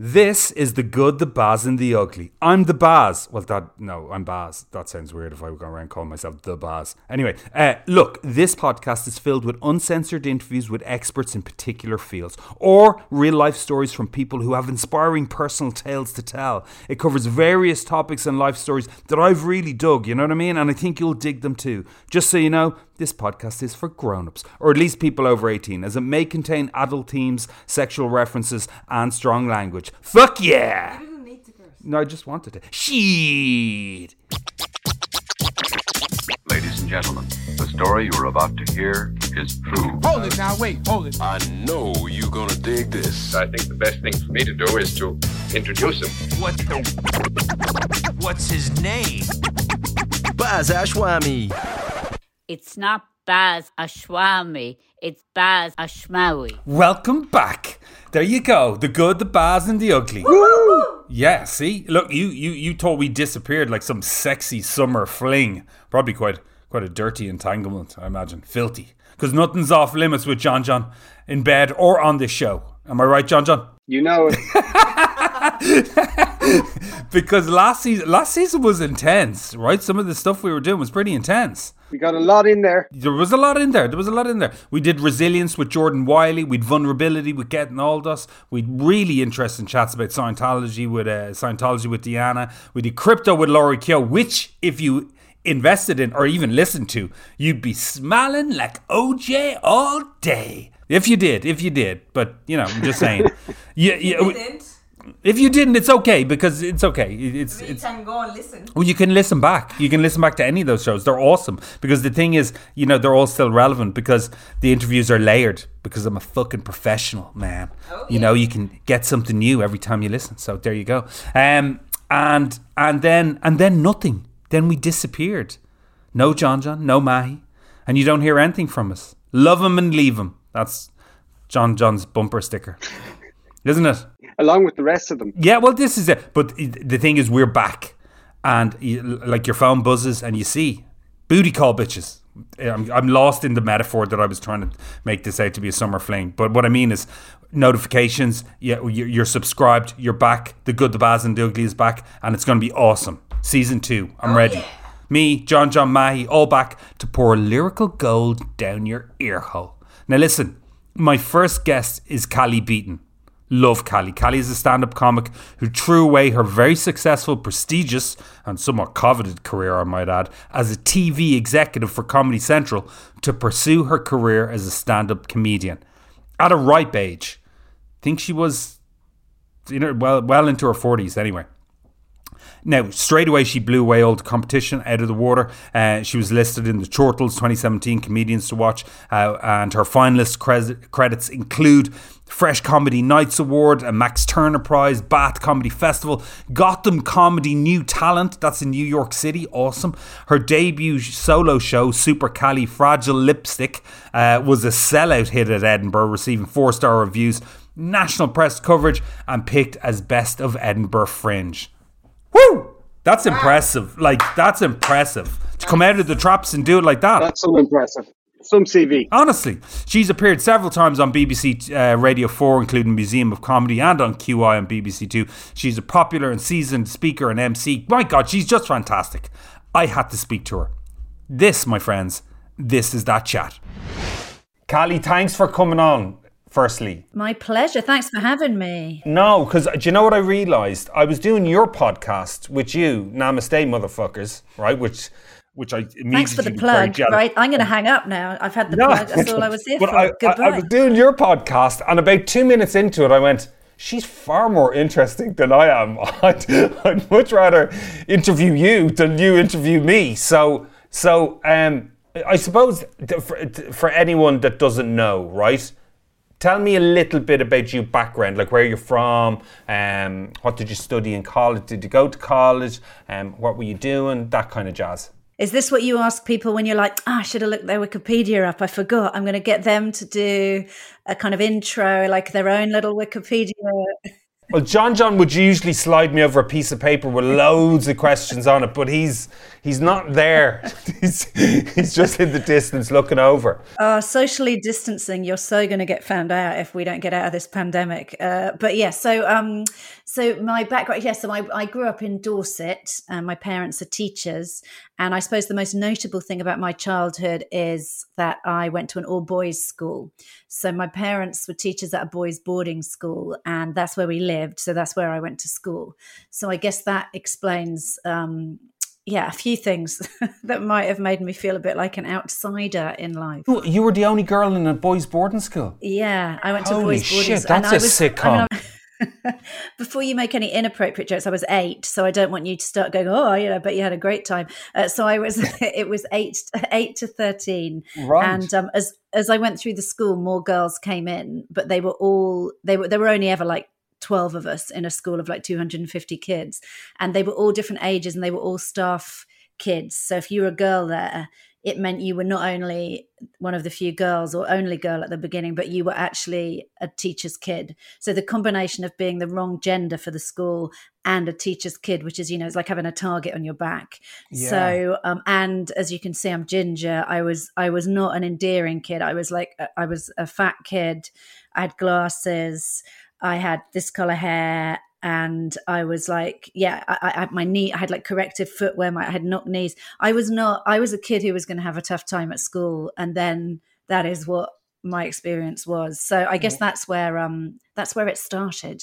This is the good, the Baz, and the ugly. I'm the Baz. Well, that no, I'm Baz. That sounds weird if I were going around calling myself the Baz. Anyway, uh, look, this podcast is filled with uncensored interviews with experts in particular fields, or real life stories from people who have inspiring personal tales to tell. It covers various topics and life stories that I've really dug. You know what I mean? And I think you'll dig them too. Just so you know, this podcast is for grown-ups, or at least people over 18, as it may contain adult themes, sexual references, and strong language. Fuck yeah! No, I just wanted to. Shit! Ladies and gentlemen, the story you are about to hear is true. Hold it now, wait, hold it. I know you're gonna dig this. I think the best thing for me to do is to introduce him. What the? What's his name? Baz Ashwami. It's not Baz Ashwami, it's Baz Ashmawi. Welcome back. There you go. The good, the Baz, and the ugly. Yeah, see? Look, you, you, you thought we disappeared like some sexy summer fling. Probably quite quite a dirty entanglement, I imagine. Filthy. Because nothing's off limits with John John in bed or on this show. Am I right, John John? You know it. because last season last season was intense, right? Some of the stuff we were doing was pretty intense. We got a lot in there. There was a lot in there. There was a lot in there. We did resilience with Jordan Wylie. We'd vulnerability with Getting Aldous. We'd really interesting chats about Scientology with uh, Scientology with Deanna. We did crypto with Laurie Keogh, which if you invested in or even listened to, you'd be smiling like OJ all day. If you did, if you did. But you know, I'm just saying. yeah, yeah. If you didn't, it's okay because it's okay. It's You it's can go and listen. well, you can listen back. You can listen back to any of those shows. They're awesome because the thing is, you know, they're all still relevant because the interviews are layered. Because I'm a fucking professional, man. You know, you can get something new every time you listen. So there you go. Um, and and then and then nothing. Then we disappeared. No John John, no Mahi, and you don't hear anything from us. Love him and leave him. That's John John's bumper sticker, isn't it? Along with the rest of them. Yeah, well, this is it. But the thing is, we're back, and you, like your phone buzzes, and you see booty call bitches. Eh, I'm, I'm lost in the metaphor that I was trying to make this out to be a summer fling. But what I mean is notifications. Yeah, you- you're subscribed. You're back. The good, the bad, and the ugly is back, and it's going to be awesome. Season two. I'm oh, ready. Me, John John Mahi, all back to pour lyrical gold down your ear hole. Now listen, my first guest is Cally Beaton. Love Cally. Cally is a stand up comic who threw away her very successful, prestigious, and somewhat coveted career, I might add, as a TV executive for Comedy Central to pursue her career as a stand up comedian. At a ripe age, I think she was you know, well, well into her 40s anyway. Now, straight away, she blew away all the competition out of the water. Uh, she was listed in the Chortle's 2017 Comedians to Watch, uh, and her finalist cres- credits include Fresh Comedy Nights Award, a Max Turner Prize, Bath Comedy Festival, Gotham Comedy New Talent, that's in New York City, awesome. Her debut solo show, Super Cali Fragile Lipstick, uh, was a sellout hit at Edinburgh, receiving four star reviews, national press coverage, and picked as Best of Edinburgh Fringe. Woo! That's impressive. Like that's impressive to come out of the traps and do it like that. That's so impressive. Some CV. Honestly, she's appeared several times on BBC uh, Radio 4, including Museum of Comedy, and on QI on BBC 2. She's a popular and seasoned speaker and MC. My God, she's just fantastic. I had to speak to her. This, my friends, this is that chat. Cally, thanks for coming on, firstly. My pleasure. Thanks for having me. No, because do you know what I realised? I was doing your podcast with you, Namaste, motherfuckers, right? Which, which I immediately Thanks for the plug. Right, I'm going to hang up now. I've had the No. plug. That's all I was here but for. I, I, Goodbye. I was doing your podcast, and about two minutes into it, I went, "She's far more interesting than I am. I'd, I'd much rather interview you than you interview me." So, so um, I suppose for, for anyone that doesn't know, right? Tell me a little bit about your background, like where you're from, um, what did you study in college? Did you go to college? Um, what were you doing? That kind of jazz. Is this what you ask people when you're like, ah, I should have looked their Wikipedia up. I forgot. I'm going to get them to do a kind of intro, like their own little Wikipedia. Well, John John would usually slide me over a piece of paper with loads of questions on it, but he's he's not there. he's, he's just in the distance looking over. Uh, socially distancing, you're so going to get found out if we don't get out of this pandemic. Uh, but yeah, so um, so my background, yes, so I, I grew up in Dorset. And my parents are teachers, and I suppose the most notable thing about my childhood is that I went to an all boys school. So my parents were teachers at a boys' boarding school, and that's where we lived. So that's where I went to school. So I guess that explains. Um, yeah, a few things that might have made me feel a bit like an outsider in life. You- were the only girl in a boys' boarding school. Yeah, I went to a boys' boarding shit, school. and that's I a was- sitcom. I mean, before you make any inappropriate jokes, I was eight, so I don't want you to start going. Oh, you know, but you had a great time. Uh, so I was. it was eight, eight to thirteen, Right. and um, as as I went through the school, more girls came in, but they were all they were there were only ever like 12 of us in a school of like 250 kids and they were all different ages and they were all staff kids so if you were a girl there it meant you were not only one of the few girls or only girl at the beginning but you were actually a teacher's kid. So the combination of being the wrong gender for the school and a teacher's kid which is you know it's like having a target on your back. So um and as you can see i'm ginger. I was i was not an endearing kid. I was like i was a fat kid. I had glasses. I had this color hair and I was like, yeah, I, I had my knee, I had like corrective footwear, my, I had knock knees. I was not, I was a kid who was going to have a tough time at school. And then that is what my experience was. So I guess that's where, um, that's where it started.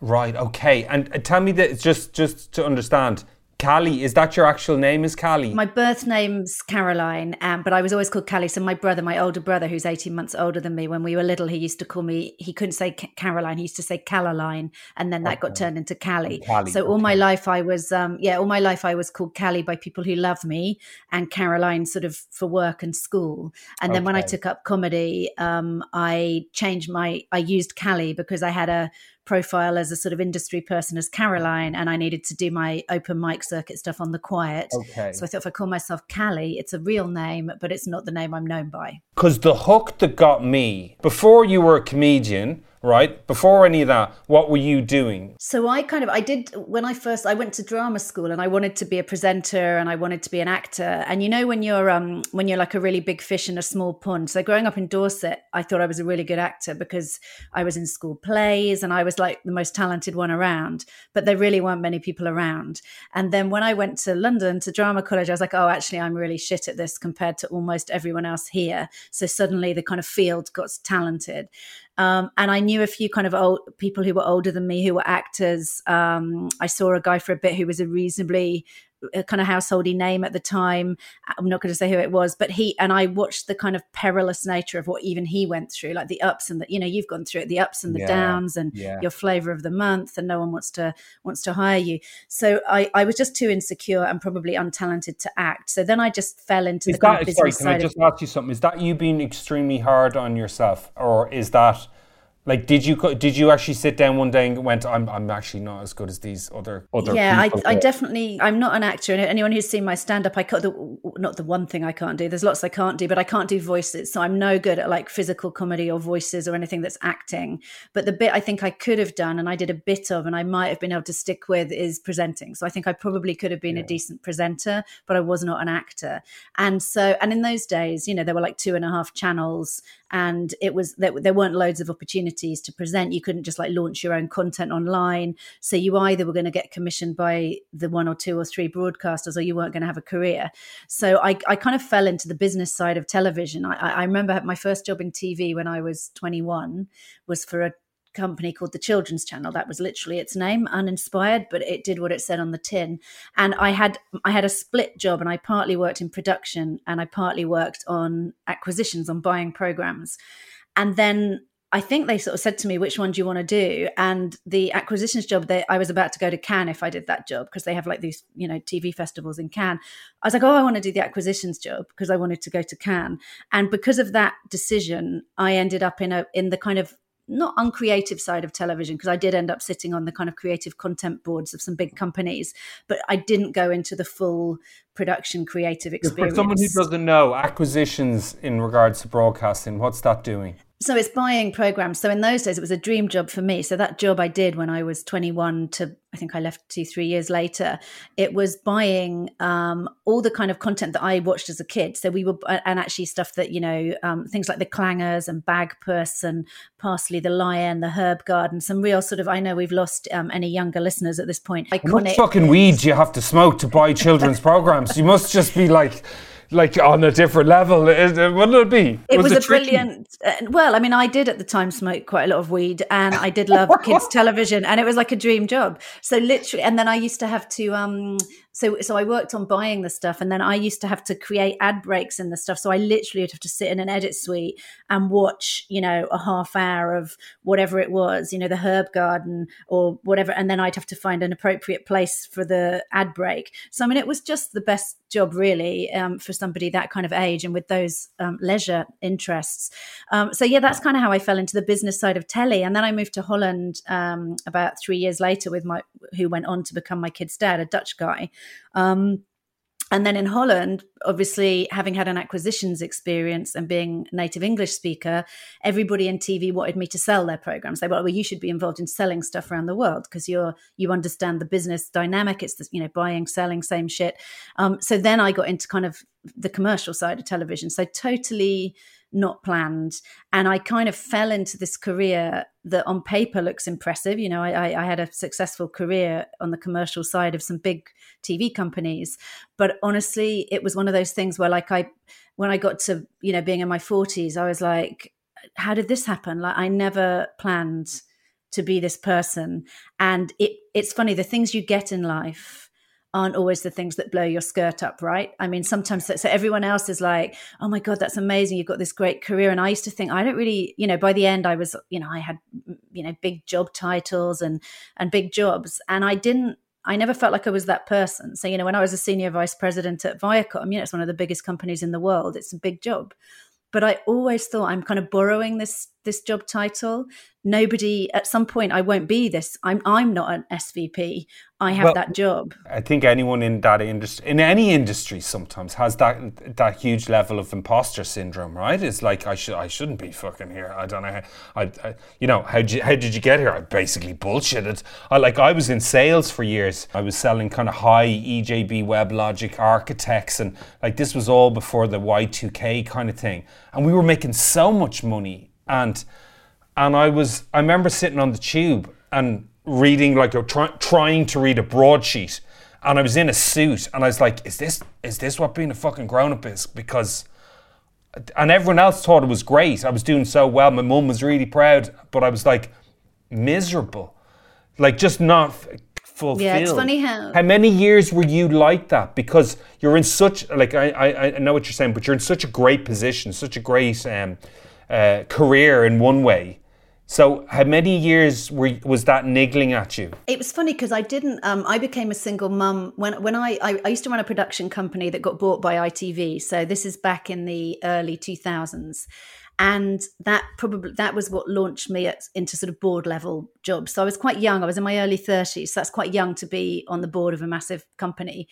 Right. Okay. And uh, tell me that just just to understand, Cally, is that your actual name? Is Cally? My birth name's Caroline, um, but I was always called Cally. So my brother, my older brother, who's 18 months older than me, when we were little, he used to call me, he couldn't say Ca- Caroline, he used to say Caroline. And then that got turned into Cally. Cally, so all my life I was, um, yeah, all my life I was called Cally by people who love me and Caroline sort of for work and school. And then when I took up comedy, um, I changed my, I used Cally because I had a profile as a sort of industry person as Caroline and I needed to do my open mic circuit stuff on the quiet. Okay. So I thought if I call myself Cally, it's a real name, but it's not the name I'm known by. Because the hook that got me before you were a comedian, right? Before any of that, what were you doing? So I kind of I did when I first I went to drama school and I wanted to be a presenter and I wanted to be an actor. And you know when you're um when you're like a really big fish in a small pond. So growing up in Dorset, I thought I was a really good actor because I was in school plays and I was like the most talented one around, but there really weren't many people around. And then when I went to London to drama college, I was like, oh, actually I'm really shit at this compared to almost everyone else here. So suddenly the kind of field got talented. Um, and I knew a few kind of old people who were older than me who were actors. Um, I saw a guy for a bit who was a reasonably kind of householdy name at the time. Uh, I'm not going to say who it was, but he and I watched the kind of perilous nature of what even he went through, like the ups and the you know you've gone through it, the ups and the Yeah, downs, and yeah. your flavor of the month, and no one wants to wants to hire you. So I I was just too insecure and probably untalented to act. So then I just fell into Is the kind that sorry? Can I just ask you something? Is that you being extremely hard on yourself, or is that like did you did you actually sit down one day and went, I'm I'm actually not as good as these other other yeah I, I that-" definitely i'm not an actor and anyone who's seen my stand up i can't the, not the one thing i can't do there's lots i can't do but i can't do voices so i'm no good at like physical comedy or voices or anything that's acting. But the bit i think i could have done and i did a bit of and i might have been able to stick with is presenting. So i think i probably could have been a decent presenter but i was not an actor. And so and in those days you know there were like two and a half channels and it was there, there weren't loads of opportunities to present. You couldn't just like launch your own content online. So you either were going to get commissioned by the one or two or three broadcasters or you weren't going to have a career. So i, I kind of fell into the business side of television. I, I I remember my first job in tv when i was 21 was for a company called the children's channel that was literally its name uninspired but it did what it said on the tin and i had i had a split job and i partly worked in production and i partly worked on acquisitions on buying programs and then I think they sort of said to me, which one do you want to do? And the acquisitions job, they, I was about to go to Cannes if I did that job because they have like these, you know, TV festivals in Cannes. I was like, oh, I want to do the acquisitions job because I wanted to go to Cannes. And because of that decision, I ended up in a in the kind of not uncreative side of television because I did end up sitting on the kind of creative content boards of some big companies, but I didn't go into the full production creative experience. For someone who doesn't know acquisitions in regards to broadcasting, what's that doing? so it's buying programs. So in those days, it was a dream job for me. So that job I did when I was 21 to I think I left two, three years later, it was buying um, all the kind of content that I watched as a kid. So we were, and actually stuff that, you know, um, things like the Clangers and Bagpuss and Parsley the Lion, the Herb Garden, some real sort of, I know we've lost um, any younger listeners at this point. What Iconic. fucking weed do you have to smoke to buy children's programs? You must just be like, like on a different level. Is- Wouldn't it be? It was, a tricky? brilliant. Uh, well, I mean, I did at the time smoke quite a lot of weed, and I did love kids television, and it was like a dream job. So literally, and then I used to have to. um So so I worked on buying the stuff, and then I used to have to create ad breaks in the stuff. So I literally would have to sit in an edit suite and watch, you know, a half hour of whatever it was, you know, the Herb Garden or whatever, and then I'd have to find an appropriate place for the ad break. So I mean, it was just the best job really um, for somebody that kind of age and with those um, leisure interests. Um, so yeah, that's kind of how I fell into the business side of telly, and then I moved to Holland um, about three years later with my who went on to become my kid's dad, a Dutch guy. Um, and then in Holland, obviously having had an acquisitions experience and being native English speaker, everybody in TV wanted me to sell their programs. They were, well, you should be involved in selling stuff around the world because you're you understand the business dynamic. It's you know buying, selling, same shit. Um, so then I got into kind of the commercial side of television. So totally not planned, and I kind of fell into this career that on paper looks impressive. You know, I, I had a successful career on the commercial side of some big TV companies, but honestly, it was one of those things where, like, I when I got to you know being in my forties, I was like, how did this happen? Like, I never planned to be this person, and it it's funny the things you get in life aren't always the things that blow your skirt up, right? I mean, sometimes so so everyone else is like, oh my God, that's amazing. You've got this great career. And I used to think, I don't really, you know, by the end I was, you know, I had, you know, big job titles and and big jobs. And I didn't I never felt like I was that person. So, you know, when I was a senior vice president at Viacom, you know, it's one of the biggest companies in the world. It's a big job. But I always thought I'm kind of borrowing this this job title. Nobody at some point I won't be this. I'm I'm not an SVP. I have Well, that job. I think anyone in that industry, in any industry, sometimes has that that huge level of imposter syndrome, right? It's like I should, I shouldn't be fucking here. I don't know how, I, I you know, how did how did you get here? I basically bullshitted. I like I was in sales for years. I was selling kind of high EJB WebLogic architects, and like this was all before the Y2K kind of thing, and we were making so much money, and and I was, I remember sitting on the tube and reading like a try, trying to read a broadsheet, and I was in a suit, and I was like, "Is this is this what being a fucking grown up is?" Because, and everyone else thought it was great. I was doing so well. My mum was really proud, but I was like miserable, like just not fulfilled. Yeah, it's funny how- How many years were you like that? Because you're in such like I I, I know what you're saying, but you're in such a great position, such a great um, uh, career in one way. So, how many years were, was that niggling at you? It was funny because I didn't. Um, I became a single mum when when I, I I used to run a production company that got bought by ITV. So this is back in the early two thousands, and that probably that was what launched me at, into sort of board level jobs. So I was quite young. I was in my early thirties. So that's quite young to be on the board of a massive company.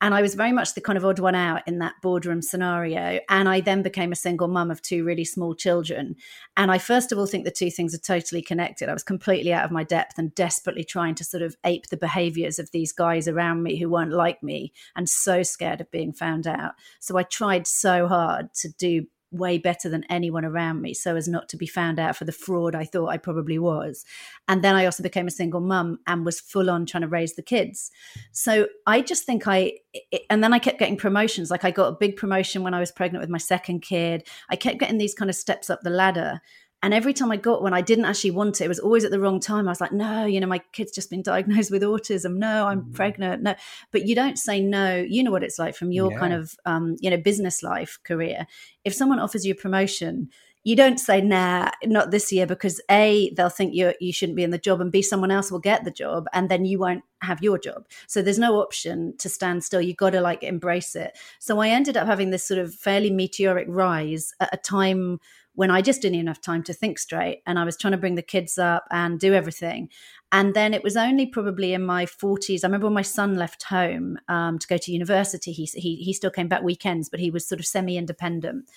And I was very much the kind of odd one out in that boardroom scenario. And I then became a single mum of two really small children. And I first of all think the two things are totally connected. I was completely out of my depth and desperately trying to sort of ape the behaviors of these guys around me who weren't like me and so scared of being found out. So I tried so hard to do way better than anyone around me so as not to be found out for the fraud I thought I probably was. And then I also became a single mum and was full on trying to raise the kids. So I just think I, it, and then I kept getting promotions. Like I got a big promotion when I was pregnant with my second kid. I kept getting these kind of steps up the ladder. And every time I got one, I didn't actually want it. It was always at the wrong time. I was like, no, you know, my kid's just been diagnosed with autism. No, I'm pregnant. No, but you don't say no. You know what it's like from your kind of, um, you know, business life career. If someone offers you a promotion, you don't say nah, not this year because a they'll think you you shouldn't be in the job, and b someone else will get the job, and then you won't have your job. So there's no option to stand still. you've got to like embrace it. So I ended up having this sort of fairly meteoric rise at a time when I just didn't have time to think straight. And I was trying to bring the kids up and do everything. And then it was only probably in my 40s. I remember when my son left home um, to go to university, he, he, he still came back weekends, but he was sort of semi independent.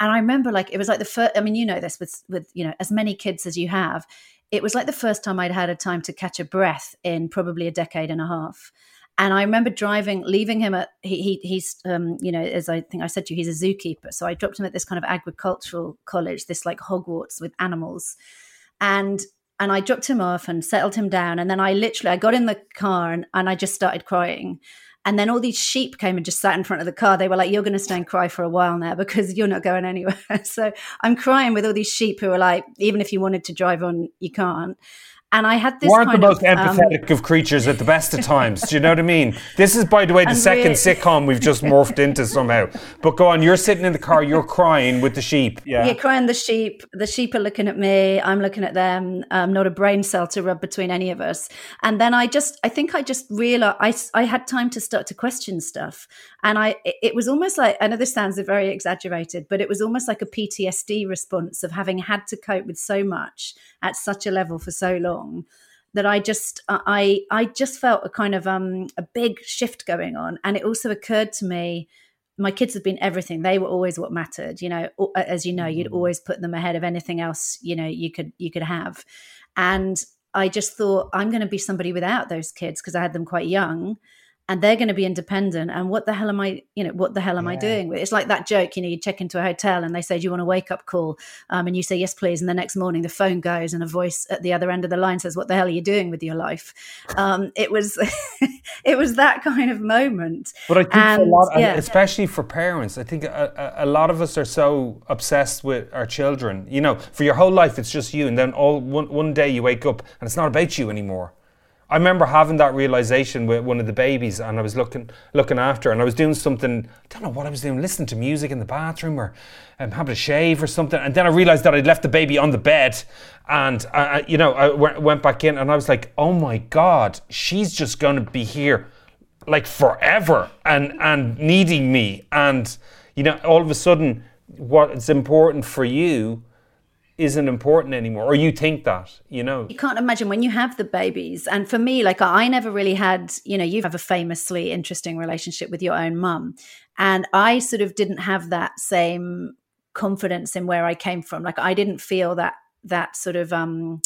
And I remember like it was like the first, I mean, you know, this with, with, you know, as many kids as you have, it was like the first time I'd had a time to catch a breath in probably a decade and a half. And I remember driving, leaving him at he, he he's um, you know as I think I said to you, he's a zookeeper. So I dropped him at this kind of agricultural college, this like Hogwarts with animals, and and I dropped him off and settled him down. And then I literally I got in the car and, and I just started crying. And then all these sheep came and just sat in front of the car. They were like, You're going to stay and cry for a while now because you're not going anywhere. so I'm crying with all these sheep who are like, Even if you wanted to drive on, you can't. And I had this. Weren't the most of, um, empathetic of creatures at the best of times. Do you know what I mean? This is, by the way, the second really- sitcom we've just morphed into somehow. But go on, you're sitting in the car, you're crying with the sheep. Yeah. crying the sheep. The sheep are looking at me. I'm looking at them. Um, not a brain cell to rub between any of us. And then I just, I think I just realized I, I had time to start to question stuff. And I, it, was almost like, I know this sounds very exaggerated, but it was almost like a PTSD response of having had to cope with so much at such a level for so long that I just I I just felt a kind of um a big shift going on, and it also occurred to me. My kids have been everything. They were always what mattered. You know, as you know, you'd always put them ahead of anything else. You know, you could you could have, and I just thought I'm going to be somebody without those kids because I had them quite young, and they're going to be independent. And what the hell am I? You know, what the hell am I doing? It's like that joke. You know, you check into a hotel and they say, "Do you want a wake up call?" Um, and you say, "Yes, please." And the next morning, the phone goes, and a voice at the other end of the line says, "What the hell are you doing with your life?" Um, it was, it was that kind of moment. But I think for a lot, yeah. especially for parents, I think a, a, a lot of us are so obsessed with our children. You know, for your whole life, it's just you, and then all one, one day you wake up and it's not about you anymore. I remember having that realization with one of the babies, and I was looking looking after, and I was doing something. I don't know what I was doing, listening to music in the bathroom or um, having a shave or something. And then I realized that I'd left the baby on the bed, and I, I- you know, I w- went back in, and I was like, "Oh my god, she's just going to be here." like forever and and needing me and you know all of a sudden what's important for you isn't important anymore or you think that you know? You can't imagine when you have the babies. And for me like i never really had you know you have a famously interesting relationship with your own mum. And i sort of didn't have that same confidence in where i came from. Like i didn't feel that that sort of um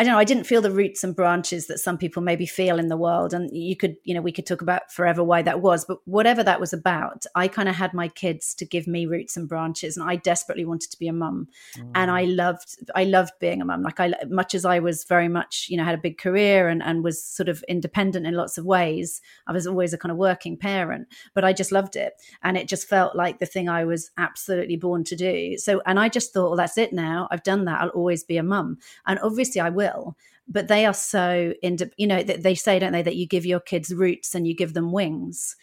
I don't know. I didn't feel the roots and branches that some people maybe feel in the world. And you could, you know, we could talk about forever why that was, but whatever that was about, I kind of had my kids to give me roots and branches. And I desperately wanted to be a mum. And I mm. loved, I loved being a mum. Like I, much as I was very much, you know, had a big career and, and was sort of independent in lots of ways, I was always a kind of working parent, but I just loved it. And it just felt like the thing I was absolutely born to do. So, and I just thought, well, that's it now. I've done that. I'll always be a mum. And obviously I will but they are so into you know th- they say don't they that you give your kids roots and you give them wings.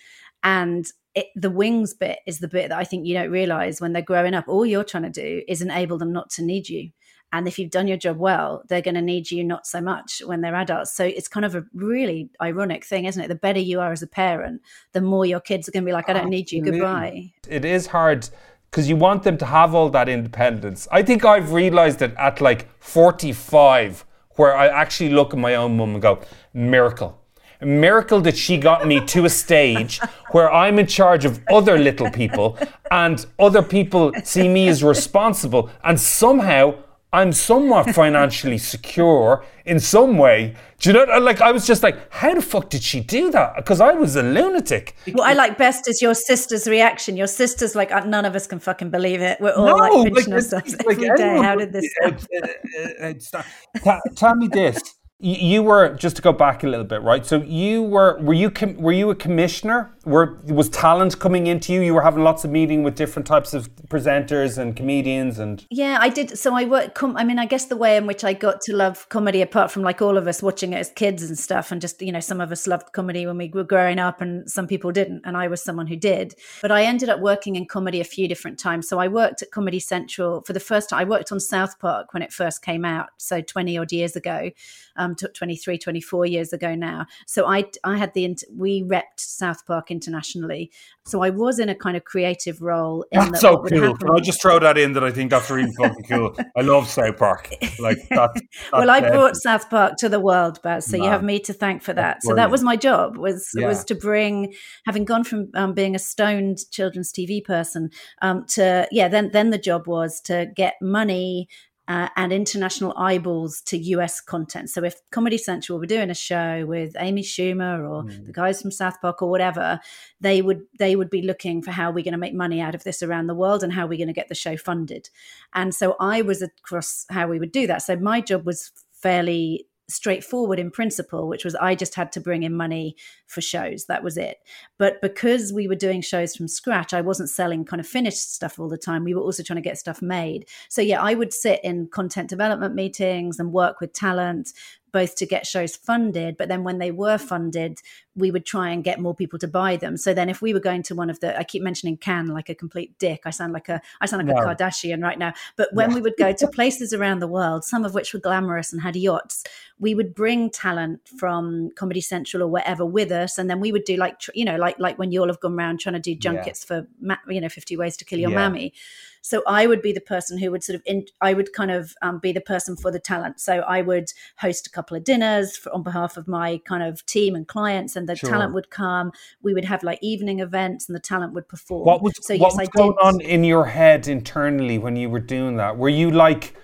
And it, the wings bit is the bit that i think you don't realize when they're growing up all you're trying to do is enable them not to need you. And if you've done your job well they're going to need you not so much when they're adults. So it's kind of a really ironic thing isn't it? The better you are as a parent the more your kids are going to be like i don't need you goodbye. It is hard because you want them to have all that independence. I think i've realized it at like 45 where i actually look at my own mum and go miracle. A miracle that she got me to a stage where I'm in charge of other little people and other people see me as responsible and somehow I'm somewhat financially secure in some way. Do you know? Like I was just like, how the fuck did she do that? Because I was a lunatic. what I like best is your sister's reaction. Your sister's like, "Uh, none of us can fucking believe it. We're all No, like like, pinching it's- ourselves like every day. How did this happen? uh, uh, uh, Tell me this. You were just to go back a little bit, right? So you were were you com- were you a commissioner? Were was talent coming into you? You were having lots of meeting with different types of presenters and comedians and Yeah, I did. So I work. Com- I mean, I guess the way in which I got to love comedy, apart from like all of us watching it as kids and stuff, and just you know, some of us loved comedy when we were growing up, and some people didn't, and I was someone who did. But I ended up working in comedy a few different times. So I worked at Comedy Central for the first time. I worked on South Park when it first came out, so twenty odd years ago. Um, um, t- 23, 24 years ago now. So I, I had the, we repped South Park internationally. So I was in a kind of creative role. In That's that so cool. Can I just throw that in that I think that's really fucking cool. I love South Park. Like that. well, I brought South Park to the world, Baz. So you have me to thank for that. That's So that was my job was Yeah. was to bring, having gone from um, being a stoned children's TV person um, to yeah, then then the job was to get money. Uh, and international eyeballs to US content. So, if Comedy Central were doing a show with Amy Schumer or Hmm. the guys from South Park or whatever, they would they would be looking for how we're going to make money out of this around the world and how we're going to get the show funded. And so I was across how we would do that. So my job was fairly straightforward in principle, which was I just had to bring in money for shows. That was it. But because we were doing shows from scratch, I wasn't selling kind of finished stuff all the time. We were also trying to get stuff made. So yeah, I would sit in content development meetings and work with talent both to get shows funded, but then when they were funded, we would try and get more people to buy them. So then if we were going to one of the I keep mentioning Cannes like a complete dick. I sound like a I sound like No. a Kardashian right now. But when we would go to places around the world, some of which were glamorous and had yachts, we would bring talent from Comedy Central or wherever with us, and then we would do like you know like like when you all have gone around trying to do junkets for ma- you know Fifty Ways to Kill Your Yeah. Mammy. So I would be the person who would sort of in, I would kind of um, be the person for the talent. So I would host a couple of dinners for, on behalf of my kind of team and clients, and the Sure. talent would come. We would have like evening events, and the talent would perform. What was so what yes, was I going did. on in your head internally when you were doing that? Were you like,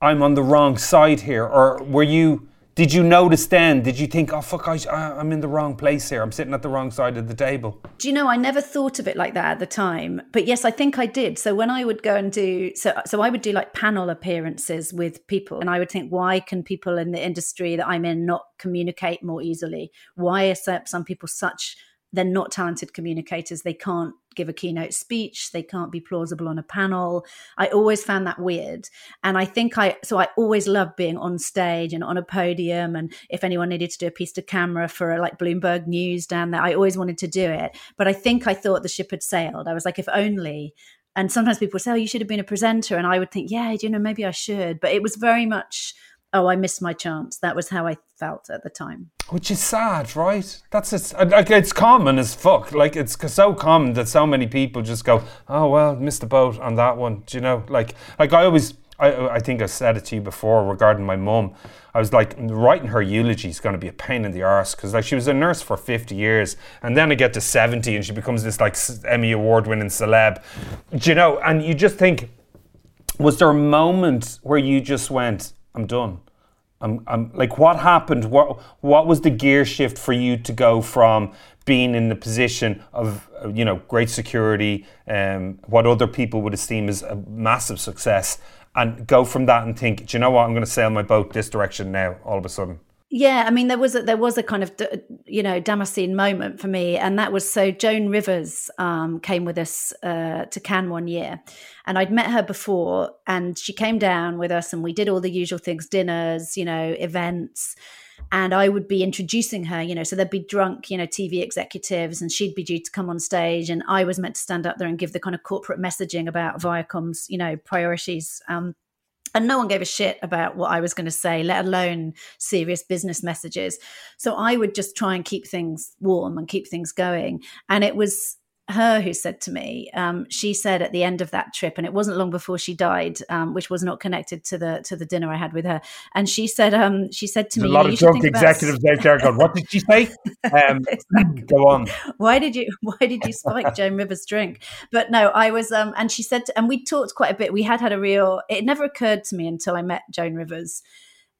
I'm on the wrong side here, or were you? Did you notice then? Did you think, oh fuck, I, I'm in the wrong place here. I'm sitting at the wrong side of the table. Do you know I never thought of it like that at the time, but yes, I think I did. So when I would go and do so, so I would do like panel appearances with people, and I would think, why can people in the industry that I'm in not communicate more easily? Why are some people such they're not talented communicators? They can't give a keynote speech. They can't be plausible on a panel. I always found that weird, and I think I so I always loved being on stage and on a podium. And if anyone needed to do a piece to camera for like Bloomberg News down there, I always wanted to do it. But I think I thought the ship had sailed. I was like, if only. And sometimes people say, "Oh, you should have been a presenter," and I would think, "Yeah, you know, maybe I should." But it was very much, "Oh, I missed my chance." That was how I felt at the time. Which is sad, right? That's it's like it's common as fuck. Like it's so common that so many people just go, "Oh well, missed the boat on that one." Do you know? Like, like I always, I, I think I said it to you before regarding my mum. I was like, writing her eulogy is going to be a pain in the arse because like she was a nurse for fifty years, and then I get to seventy and she becomes this like Emmy award winning celeb. Do you know? And you just think, was there a moment where you just went, "I'm done"? I'm, I'm like, what happened? What what was the gear shift for you to go from being in the position of uh, you know great security, um, what other people would esteem as a massive success, and go from that and think, do you know what? I'm going to sail my boat this direction now. All of a sudden, Yeah, I mean, there was a, there was a kind of you know Damascene moment for me, and that was so Joan Rivers um, came with us uh, to Cannes one year, and I'd met her before, and she came down with us, and we did all the usual things, dinners, you know, events, and I would be introducing her, you know, so there'd be drunk, you know, TV executives, and she'd be due to come on stage, and I was meant to stand up there and give the kind of corporate messaging about Viacom's, you know, priorities. Um, and no one gave a shit about what I was going to say, let alone serious business messages. So I would just try and keep things warm and keep things going. And it was her who said to me, um, she said at the end of that trip, and it wasn't long before she died, um, which was not connected to the to the dinner I had with her. And she said, um, she said to There's me, a lot "You of drunk think about executives out there going, "What did she say?" Um, go on. why did you why did you spike Joan Rivers' drink? But no, I was um and she said and we talked quite a bit. We had had a real it never occurred to me until I met Joan Rivers.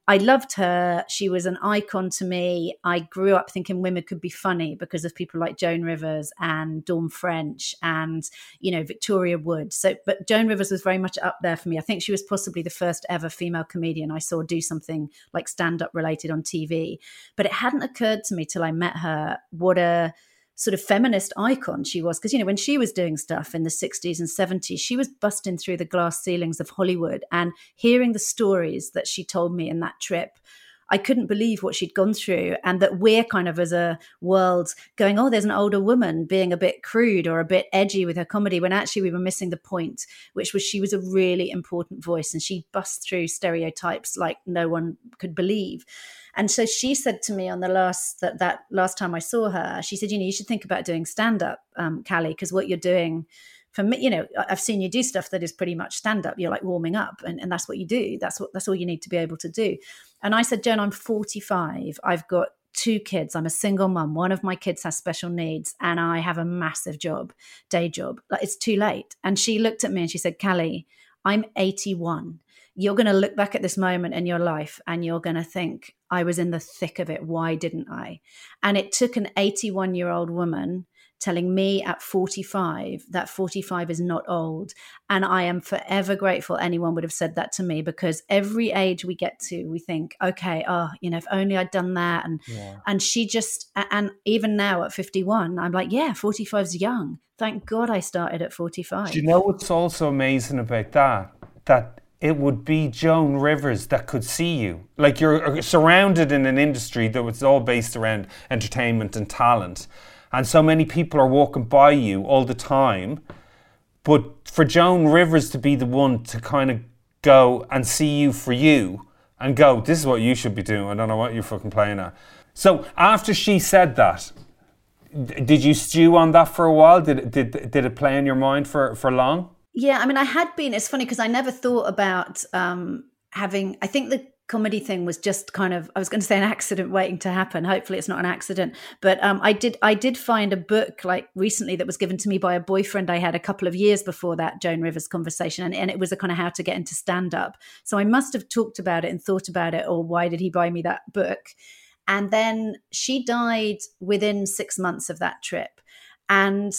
I loved her. She was an icon to me. I grew up thinking women could be funny because of people like Joan Rivers and Dawn French and, you know, Victoria Wood. So, but Joan Rivers was very much up there for me. I think she was possibly the first ever female comedian I saw do something like stand up related on TV. But it hadn't occurred to me till I met her what a sort of feminist icon she was because you know when she was doing stuff in the 60s and 70s she was busting through the glass ceilings of hollywood and hearing the stories that she told me in that trip I couldn't believe what she'd gone through, and that we're kind of as a world going, oh, there's an older woman being a bit crude or a bit edgy with her comedy, when actually we were missing the point, which was she was a really important voice and she bust through stereotypes like no one could believe. And so she said to me on the last that that last time I saw her, she said, you know, you should think about doing stand up, um, Cally, because what you're doing for me, you know, I've seen you do stuff that is pretty much stand up. You're like warming up, and, and that's what you do. That's what that's all you need to be able to do. And I said, Jen, I'm 45. I've got two kids. I'm a single mum. One of my kids has special needs, and I have a massive job, day job. Like it's too late. And she looked at me and she said, Cally, I'm 81. You're going to look back at this moment in your life and you're going to think, I was in the thick of it. Why didn't I? And it took an 81 year old woman telling me at 45 that 45 is not old. And I am forever grateful anyone would have said that to me because every age we get to, we think, okay, oh, you know, if only I'd done that. And and she just and even now at 51, I'm like, yeah, 45's young. Thank God I started at 45. Do you know what's also amazing about that? That it would be Joan Rivers that could see you. Like you're uh, surrounded in an industry that was all based around entertainment and talent. And so many people are walking by you all the time. But for Joan Rivers to be the one to kind of go and see you for you and go, this is what you should be doing. I don't know what you're fucking playing at. So after she said that, did you stew on that for a while? Did did, did it play in your mind for, for long? Yeah, I mean, I had been. It's funny because I never thought about um, having. I think the comedy thing was just kind of. I was going to say an accident waiting to happen. Hopefully, it's not an accident. But um, I did. I did find a book like recently that was given to me by a boyfriend I had a couple of years before that Joan Rivers conversation, and, and it was a kind of how to get into stand up. So I must have talked about it and thought about it, or why did he buy me that book? And then she died within six months of that trip, and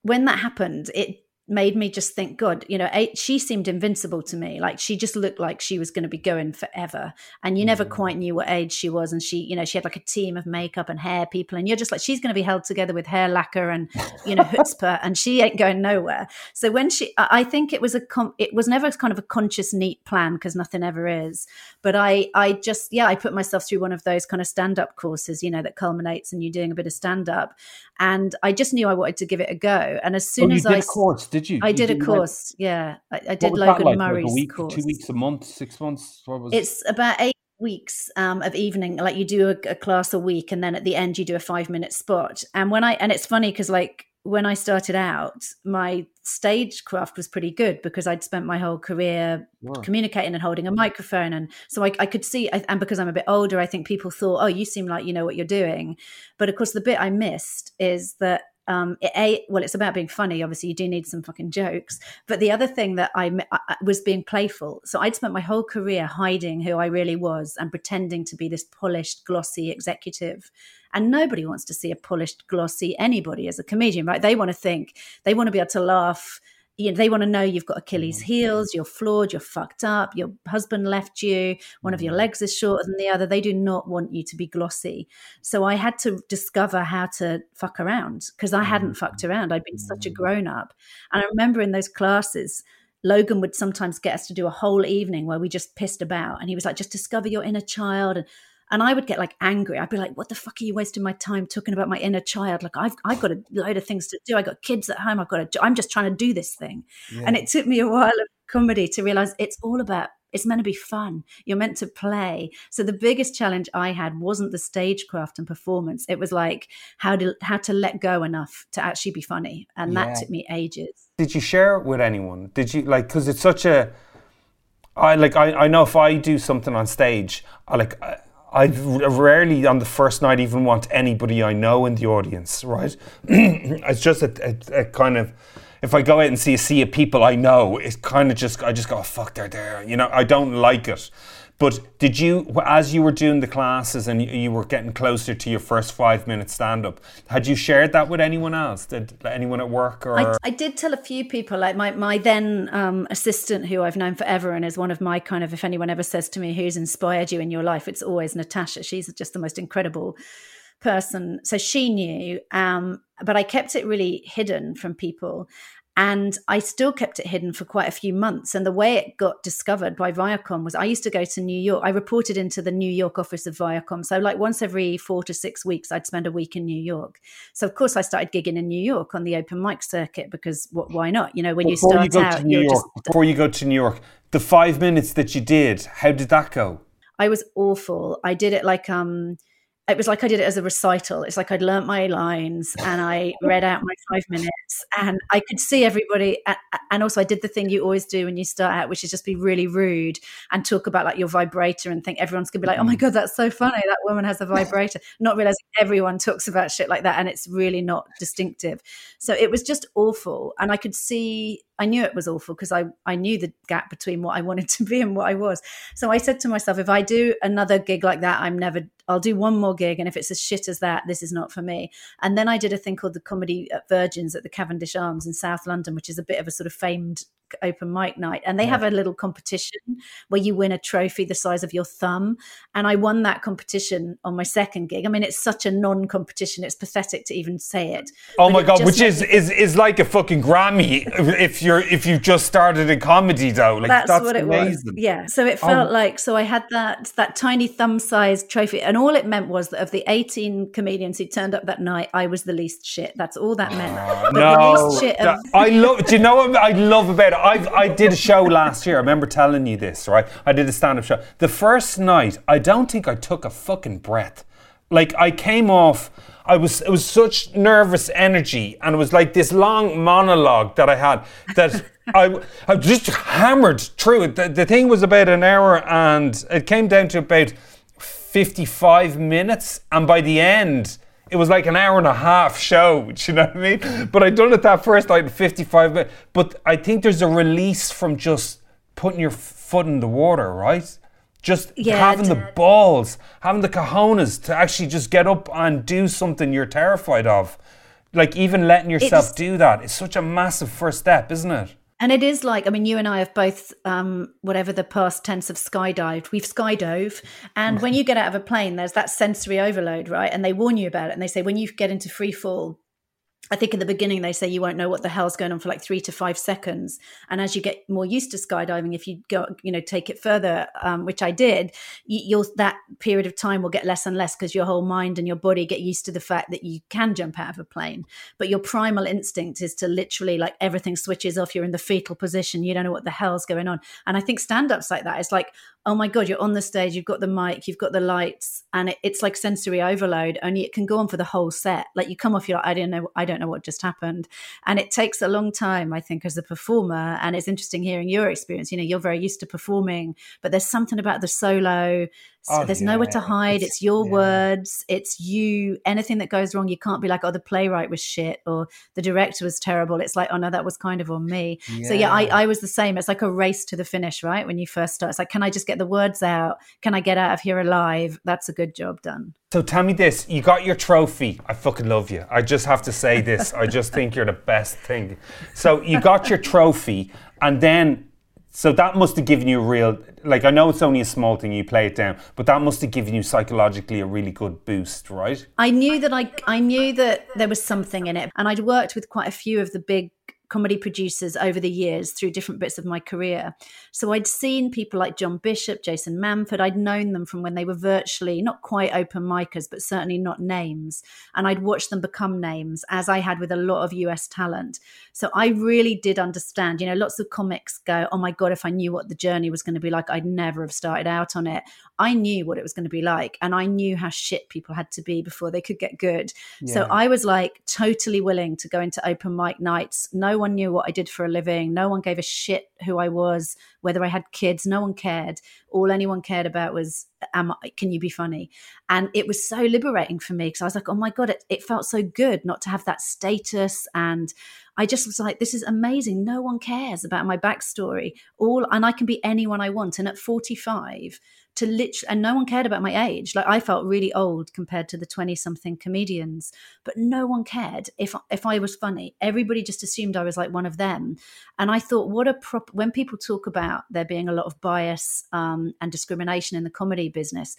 when that happened, it made me just think, God, you know, she seemed invincible to me. Like she just looked like she was going to be going forever. And you never mm. quite knew what age she was. And she, you know, she had like a team of makeup and hair people. And you're just like, she's going to be held together with hair lacquer and, you know, chutzpah, and she ain't going nowhere. So when she, I think it was a, com- it was never kind of a conscious, neat plan because nothing ever is. But I, I just, yeah, I put myself through one of those kind of stand up courses, you know, that culminates in you doing a bit of stand up. And I just knew I wanted to give it a go. And as oh, soon oh, as I. I a course, did you? I You did a like- course. Yeah, I, I did Logan like? Murray's like a week, course. two weeks, a month, six months. What was It's about eight weeks um, of evening. Like you do a, a class a week, and then at the end you do a five minute spot. And when I and it's funny because like when I started out, my stagecraft was pretty good because I'd spent my whole career communicating and holding a microphone, and so I, I could see. And because I'm a bit older, I think people thought, "Oh, you seem like you know what you're doing." But of course, the bit I missed is that um, it, a well, it's about being funny. Obviously, you do need some fucking jokes. But the other thing that I, I I- was being playful. So I'd spent my whole career hiding who I really was and pretending to be this polished, glossy executive. And nobody wants to see a polished, glossy anybody as a comedian, right? They want to think, they want to be able to laugh. You know, they want to know you've got Achilles' mm-hmm. heels, you're flawed, you're fucked up, your husband left you, one of your mm-hmm. legs is shorter than the other. They do not want you to be glossy. So I had to discover how to fuck around because I hadn't mm-hmm. fucked around. I'd been such a grown up. And I remember in those classes, Logan would sometimes get us to do a whole evening where we just pissed about. And he was like, just discover your inner child. And and I would get like angry. I'd be like, "What the fuck are you wasting my time talking about my inner child? Like, I've I've got a load of things to do. I got kids at home. I've got to. I'm just trying to do this thing." And it took me a while of comedy to realize it's all about. It's meant to be fun. You're meant to play. So the biggest challenge I had wasn't the stagecraft and performance. It was like how to how to let go enough to actually be funny, and Yeah. that took me ages. Did you share it with anyone? Did you like because it's such a I like I, I know if I do something on stage, I like I, I rarely on the first night even want anybody I know in the audience, right? it's just a, a, a kind of if I go out and see a sea of people I know, it's kind of just I just go "Oh, fuck they're there, you know. I don't like it. But did you, as you were doing the classes and you, were getting closer to your first five minute stand up, had you shared that with anyone else? Did anyone at work or? I, I did tell a few people, like my, my then um, assistant, who I've known forever and is one of my kind of, if anyone ever says to me, who's inspired you in your life, it's always Natasha. She's just the most incredible person. So she knew, um, but I kept it really hidden from people. And I still kept it hidden for quite a few months. And the way it got discovered by Viacom was I used to go to New York. I reported into the New York office of Viacom. So, like once every four to six weeks, I'd spend a week in New York. So, of course, I started gigging in New York on the open mic circuit because what, why not? You know, when before you you start go out, to New York, just before you go to New York, the five minutes that you did, how did that go? I was awful. I did it like um it was like I did it as a recital. It's like I'd learnt my lines and I read out my five minutes, and I could see everybody. And also, I did the thing you always do when you start out, which is just be really rude and talk about like your vibrator and think everyone's gonna be like, "Oh my mm. god, that's so funny! That woman has a vibrator." Not realizing everyone talks about shit like that, and it's really not distinctive. So it was just awful, and I could see I knew it was awful because I, I knew the gap between what I wanted to be and what I was. So I said to myself, if I do another gig like that, I'm never, I'll do one more gig. And if it's as shit as that, this is not for me. And then I did a thing called the Comedy at Virgins at the Cavendish Arms in South London, which is a bit of a sort of famed open mic night and they yeah. have a little competition where you win a trophy the size of your thumb and i won that competition on my second gig i mean it's such a non-competition it's pathetic to even say it oh my god which is is is like a fucking grammy if you're if you just started in comedy though like that's, that's what amazing. it was yeah so it oh felt oh. like so i had that that tiny thumb sized trophy and all it meant was that of the 18 comedians who turned up that night i was the least shit that's all that meant oh, no of- i love do you know what i love about I I did a show last year. I remember telling you this, right? I did a stand-up show. The first night, I don't think I took a fucking breath. Like I came off. I was it was such nervous energy, and it was like this long monologue that I had that I I just hammered through it. The, the thing was about an hour, and it came down to about fifty-five minutes, and by the end it was like an hour and a half show. Do you know what I mean? But I done it that first night in 55 minutes. But I think there's a release from just putting your foot in the water, right? Just yeah, having the balls, having the cojones to actually just get up and do something you're terrified of. Like even letting yourself it's, do that is such a massive first step, isn't it? And it is like, I mean, you and I have both, um, whatever the past tense of skydived, we've skydove. And when you get out of a plane, there's that sensory overload, right? And they warn you about it. And they say, when you get into free fall, I think in the beginning they say you won't know what the hell's going on for like three to five seconds, and as you get more used to skydiving, if you go, you know, take it further, um, which I did, you, will that period of time will get less and less because your whole mind and your body get used to the fact that you can jump out of a plane. But your primal instinct is to literally like everything switches off. You're in the fetal position. You don't know what the hell's going on. And I think stand-ups like that. It's like oh my god you're on the stage you've got the mic you've got the lights and it, it's like sensory overload only it can go on for the whole set. Like you come off you're like i don't know i don't know what just happened. And it takes a long time i think as a performer and it's interesting hearing your experience. You know you're very used to performing but there's something about the solo so oh, there's yeah, nowhere to hide. It's, it's your yeah. words. It's you. Anything that goes wrong, you can't be like, oh, the playwright was shit or the director was terrible. It's like, oh no, that was kind of on me. Yeah. So yeah, I, I was the same. It's like a race to the finish, right? When you first start, it's like, can I just get the words out? Can I get out of here alive? That's a good job done. So tell me this: you got your trophy. I fucking love you. I just have to say this. I just think you're the best thing. So you got your trophy, and then so that must have given you a real, like, I know it's only a small thing, you play it down, but that must have given you psychologically a really good boost, right? I knew that I, I knew that there was something in it. And I'd worked with quite a few of the big comedy producers over the years through different bits of my career. So I'd seen people like John Bishop, Jason Manford. I'd known them from when they were virtually not quite open micers, but certainly not names. And I'd watched them become names, as I had with a lot of US talent. So I really did understand. You know, lots of comics go, oh my God, if I knew what the journey was going to be like, I'd never have started out on it. I knew what it was going to be like. And I knew how shit people had to be before they could get good. Yeah. So I was like totally willing to go into open mic nights. No one knew what I did for a living. No one gave a shit who I was, whether I had kids. No one cared. All anyone cared about was, am I, can you be funny? And it was so liberating for me because I was like, oh my God, it, it felt so good not to have that status and I just was like, this is amazing. No one cares about my backstory. All and I can be anyone I want. And at 45, to literally, and no one cared about my age. Like I felt really old compared to the 20 something comedians, but no one cared if, if I was funny. Everybody just assumed I was like one of them. And I thought, what a prop, when people talk about there being a lot of bias um, and discrimination in the comedy business,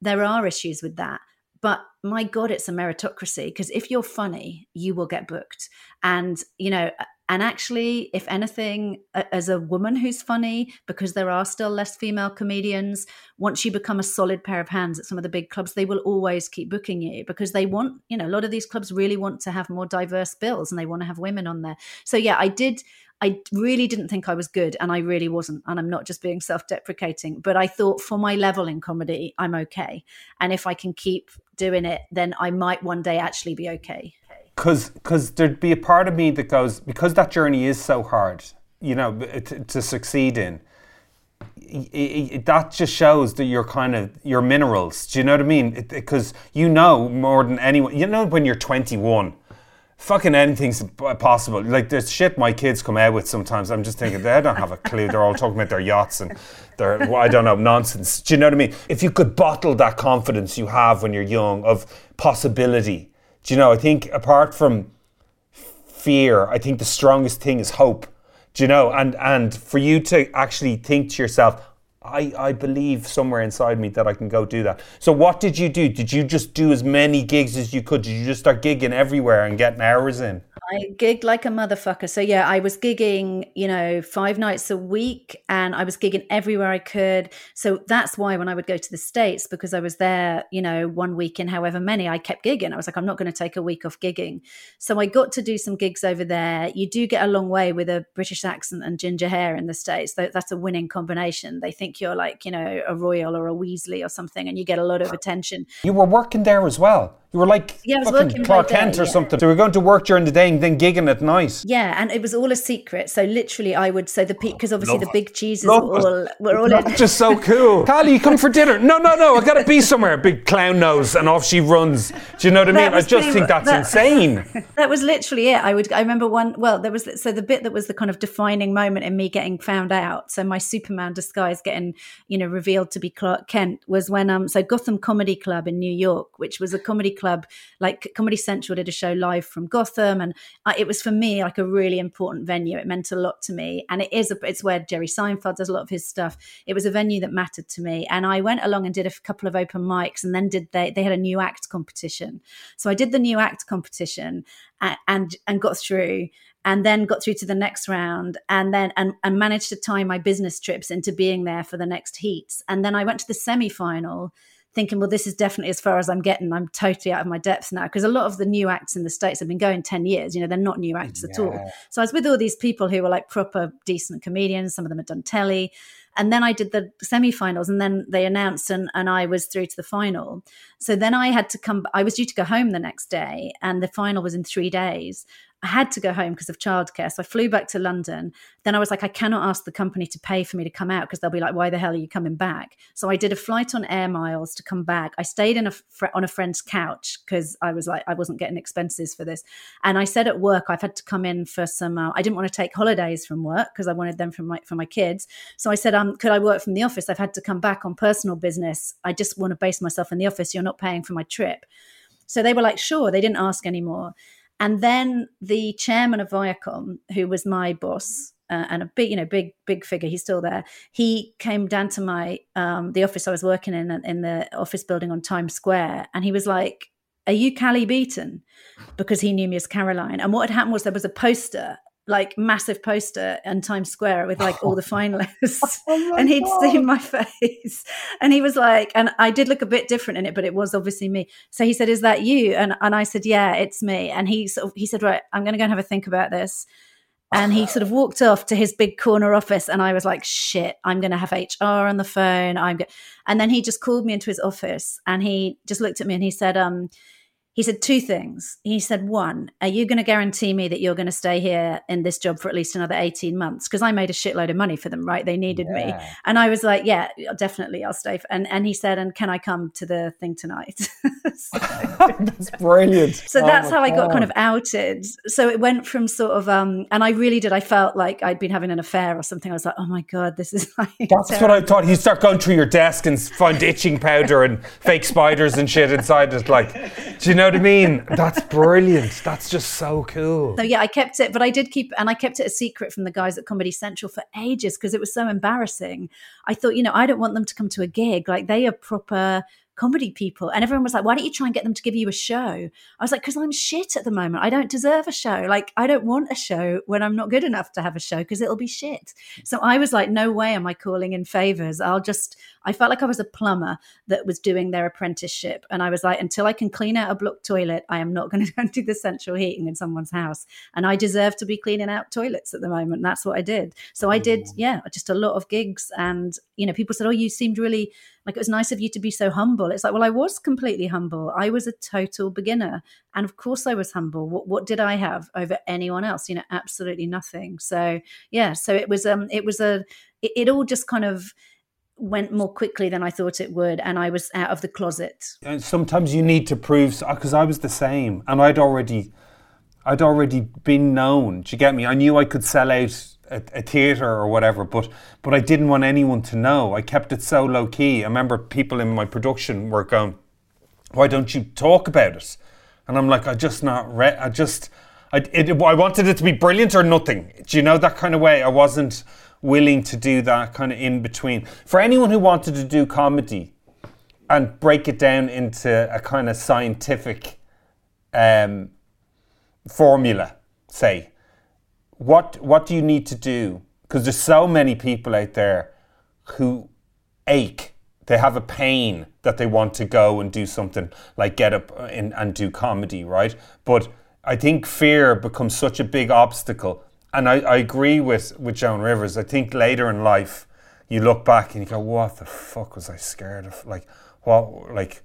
there are issues with that. But my God, it's a meritocracy because if you're funny, you will get booked. And, you know, And actually, if anything, as a woman who's funny, because there are still less female comedians, once you become a solid pair of hands at some of the big clubs, they will always keep booking you because they want, you know, a lot of these clubs really want to have more diverse bills and they want to have women on there. So, yeah, I did. I really didn't think I was good, and I really wasn't. And I'm not just being self deprecating, but I thought for my level in comedy, I'm okay. And if I can keep doing it, then I might one day actually be okay. Because because there'd be a part of me that goes because that journey is so hard you know to, to succeed in i i that just shows that you're kind of your minerals. Do you know what i mean? Because you know more than anyone you know when you're 21 fucking anything's possible. Like there's shit my kids come out with sometimes i'm just thinking they don't have a clue they're all talking about their yachts and their i don't know nonsense. Do you know what i mean? If you could bottle that confidence you have when you're young of possibility do you know i think apart from fear i think the strongest thing is hope. Do you know and and for you to actually think to yourself I, I believe somewhere inside me that I can go do that. So what did you do? Did you just do as many gigs as you could? Did you just start gigging everywhere and getting hours in? I gigged like a motherfucker. So yeah, I was gigging, you know, five nights a week and I was gigging everywhere I could. So that's why when I would go to the States, because I was there, you know, one week in however many, I kept gigging. I was like, I'm not going to take a week off gigging. So I got to do some gigs over there. You do get a long way with a British accent and ginger hair in the States. That's a winning combination. They think you're like, you know, a royal or a Weasley or something, and you get a lot of attention. You were working there as well. You were like Yeah, I was fucking working Clark day, Kent or yeah. something. So you were going to work during the day and then gigging at night. Yeah, and it was all a secret. So literally, I would so the because obviously Love the big cheeses Love were all were all in. That's just so cool. Cally, you come for dinner? No, no, no. I gotta be somewhere. Big clown nose, and off she runs. Do you know what I mean? I just pretty think that's that- insane. that was literally it. I would. I remember one. Well, there was so the bit that was the kind of defining moment in me getting found out. So my Superman disguise getting you know revealed to be Clark Kent was when um so Gotham Comedy Club in New York, which was a comedy club like Comedy Central did a show live from Gotham, and I, it was for me like a really important venue. It meant a lot to me, and it is. A, it's where Jerry Seinfeld does a lot of his stuff. It was a venue that mattered to me, and I went along and did a couple of open mics, and then did they they had a new act competition. So I did the new act competition and and, and got through and then got through to the next round and then and, and managed to tie my business trips into being there for the next heats and then i went to the semi-final thinking well this is definitely as far as i'm getting i'm totally out of my depths now because a lot of the new acts in the states have been going 10 years you know they're not new acts at all so i was with all these people who were like proper decent comedians some of them had done telly and then I did the semi-finals, and then they announced, and, and I was through to the final. So then I had to come. I was due to go home the next day, and the final was in three days. I had to go home because of childcare, so I flew back to London. Then I was like, I cannot ask the company to pay for me to come out because they'll be like, "Why the hell are you coming back?" So I did a flight on Air Miles to come back. I stayed in a fr- on a friend's couch because I was like, I wasn't getting expenses for this, and I said at work I've had to come in for some. Uh, I didn't want to take holidays from work because I wanted them from my for my kids. So I said, um, could I work from the office? I've had to come back on personal business. I just want to base myself in the office. You're not paying for my trip. So they were like, sure. They didn't ask anymore. And then the chairman of Viacom, who was my boss uh, and a big, you know, big, big figure, he's still there. He came down to my um, the office I was working in in the office building on Times Square, and he was like, "Are you Cally Beaton?" Because he knew me as Caroline. And what had happened was there was a poster. Like massive poster in Times Square with like all the finalists, and he'd seen my face, and he was like, and I did look a bit different in it, but it was obviously me. So he said, "Is that you?" And and I said, "Yeah, it's me." And he sort of he said, "Right, I'm going to go and have a think about this." And he sort of walked off to his big corner office, and I was like, "Shit, I'm going to have HR on the phone." I'm, go-. and then he just called me into his office, and he just looked at me and he said, "Um." He said two things. He said, one, are you going to guarantee me that you're going to stay here in this job for at least another 18 months? Because I made a shitload of money for them, right? They needed me. And I was like, yeah, definitely, I'll stay. And, and he said, and can I come to the thing tonight? That's brilliant. So Oh that's how I got kind of outed. So it went from sort of, um, and I really did. I felt like I'd been having an affair or something. I was like, oh my god, this is like. That's what I thought. You start going through your desk and find itching powder and fake spiders and shit inside it. Like, do you know what I mean? That's brilliant. That's just so cool. So yeah, I kept it, but I did keep, and I kept it a secret from the guys at Comedy Central for ages because it was so embarrassing. I thought, you know, I don't want them to come to a gig like they are proper comedy people. And everyone was like, why don't you try and get them to give you a show? I was like, because I'm shit at the moment. I don't deserve a show. Like, I don't want a show when I'm not good enough to have a show because it'll be shit. So I was like, no way am I calling in favors. I'll just, I felt like I was a plumber that was doing their apprenticeship. And I was like, until I can clean out a blocked toilet, I am not going to go and do the central heating in someone's house. And I deserve to be cleaning out toilets at the moment. That's what I did. So I did, mm. yeah, just a lot of gigs. And, you know, people said, oh, you seemed really like it was nice of you to be so humble. It's like, well, I was completely humble. I was a total beginner. And of course I was humble. What, what did I have over anyone else? You know, absolutely nothing. So yeah, so it was, um, it was a, it, it all just kind of, went more quickly than I thought it would, and I was out of the closet. And sometimes you need to prove because I was the same, and I'd already, I'd already been known. Do you get me? I knew I could sell out a, a theater or whatever, but but I didn't want anyone to know. I kept it so low key. I remember people in my production were going, "Why don't you talk about it?" And I'm like, "I just not re- I just." I, it, I wanted it to be brilliant or nothing. Do you know that kind of way? I wasn't willing to do that kind of in between. For anyone who wanted to do comedy and break it down into a kind of scientific um, formula, say, what what do you need to do? Because there's so many people out there who ache. They have a pain that they want to go and do something like get up and, and do comedy, right? But I think fear becomes such a big obstacle. And I, I agree with, with Joan Rivers. I think later in life, you look back and you go, what the fuck was I scared of? Like, what, like,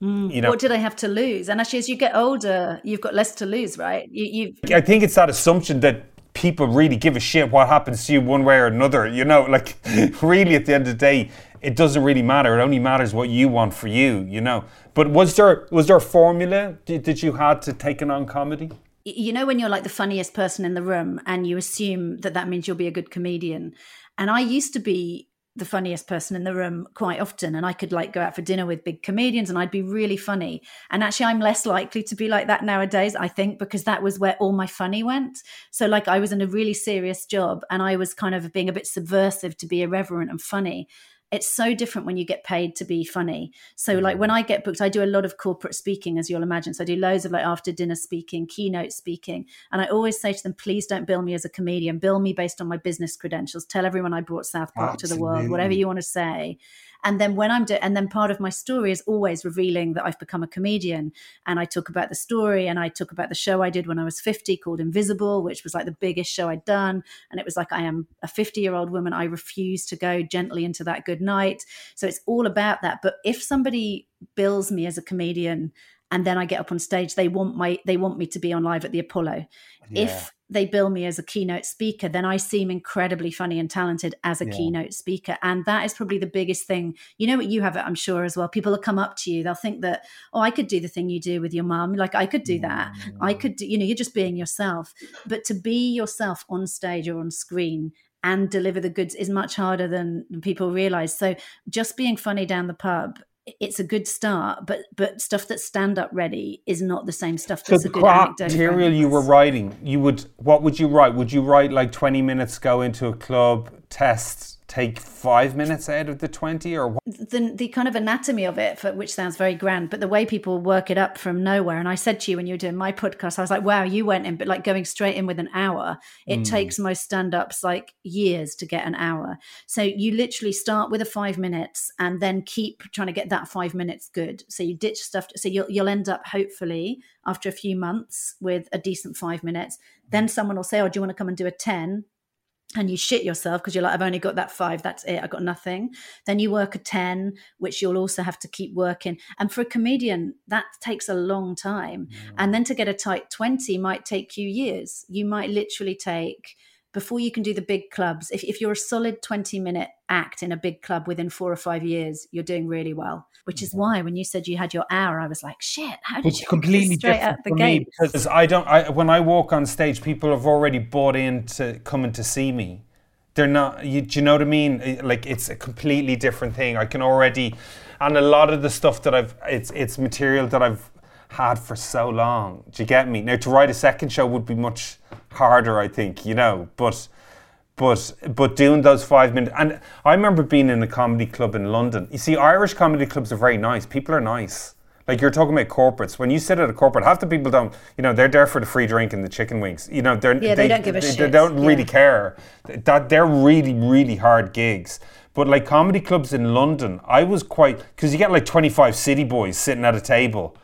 mm. you know, what did I have to lose? And actually, as you get older, you've got less to lose, right? You, you I think it's that assumption that people really give a shit what happens to you one way or another. You know, like really at the end of the day, it doesn't really matter. It only matters what you want for you. You know. But was there was there a formula did you had to take on comedy? you know when you're like the funniest person in the room and you assume that that means you'll be a good comedian and i used to be the funniest person in the room quite often and i could like go out for dinner with big comedians and i'd be really funny. And actually i'm less likely to be like that nowadays i think because that was where all my funny went. So like i was in a really serious job and i was kind of being a bit subversive to be irreverent and funny it's so different when you get paid to be funny. So like when I get booked, I do a lot of corporate speaking, as you'll imagine. So I do loads of like after dinner speaking, keynote speaking. And I always say to them, please don't bill me as a comedian, bill me based on my business credentials. Tell everyone I brought South Park to the world, whatever you want to say. And then when I'm doing, and then part of my story is always revealing that I've become a comedian. And I talk about the story and I talk about the show I did when I was 50 called Invisible, which was like the biggest show I'd done. And it was like, I am a 50 year old woman. I refuse to go gently into that good night. So it's all about that. But if somebody bills me as a comedian, and then I get up on stage, they want my they want me to be on live at the Apollo. Yeah. If they bill me as a keynote speaker, then I seem incredibly funny and talented as a Yeah. keynote speaker. And that is probably the biggest thing. You know what you have it, I'm sure, as well. People will come up to you, they'll think that, oh, I could do the thing you do with your mum. Like I could do that. I mm. could do, you know, you're just being yourself. But to be yourself on stage or on screen and deliver the goods is much harder than people realize. So just being funny down the pub. It's a good start, but but stuff that's stand up ready is not the same stuff So that's the a good anecdote. material you were writing, you would what would you write? Would you write like twenty minutes, go into a club, test, take five minutes out of the twenty, or what? the the kind of anatomy of it, for, which sounds very grand, but the way people work it up from nowhere. And I said to you when you were doing my podcast, I was like, "Wow, you went in, but like going straight in with an hour. It Mm. takes most stand-ups like years to get an hour. So you literally start with a five minutes and then keep trying to get that five minutes good. So you ditch stuff. So you'll you'll end up hopefully after a few months with a decent five minutes. Then someone will say, "Oh, do you want to come and do a 10? And you shit yourself because you're like, I've only got that five, that's it, I got nothing. Then you work a 10, which you'll also have to keep working. And for a comedian, that takes a long time. And then to get a tight 20 might take you years. You might literally take, before you can do the big clubs, if, if you're a solid 20 minute act in a big club within four or five years, you're doing really well. Which is why when you said you had your hour, I was like, shit, how did It's you completely straight different out the for me gate? Because I don't. I, when I walk on stage, people have already bought into coming to see me. They're not. You, do you know what I mean? Like it's a completely different thing. I can already, and a lot of the stuff that I've, it's it's material that I've had for so long. Do you get me? Now to write a second show would be much harder, I think. You know, but but but doing those five minutes and I remember being in a comedy club in London. You see, Irish comedy clubs are very nice. People are nice. Like you're talking about corporates. When you sit at a corporate, half the people don't. You know, they're there for the free drink and the chicken wings. You know, they're Yeah, they don't give a they, They don't really care. That they're really really hard gigs. But like comedy clubs in London, I was quite because you get like 25 city boys sitting at a table,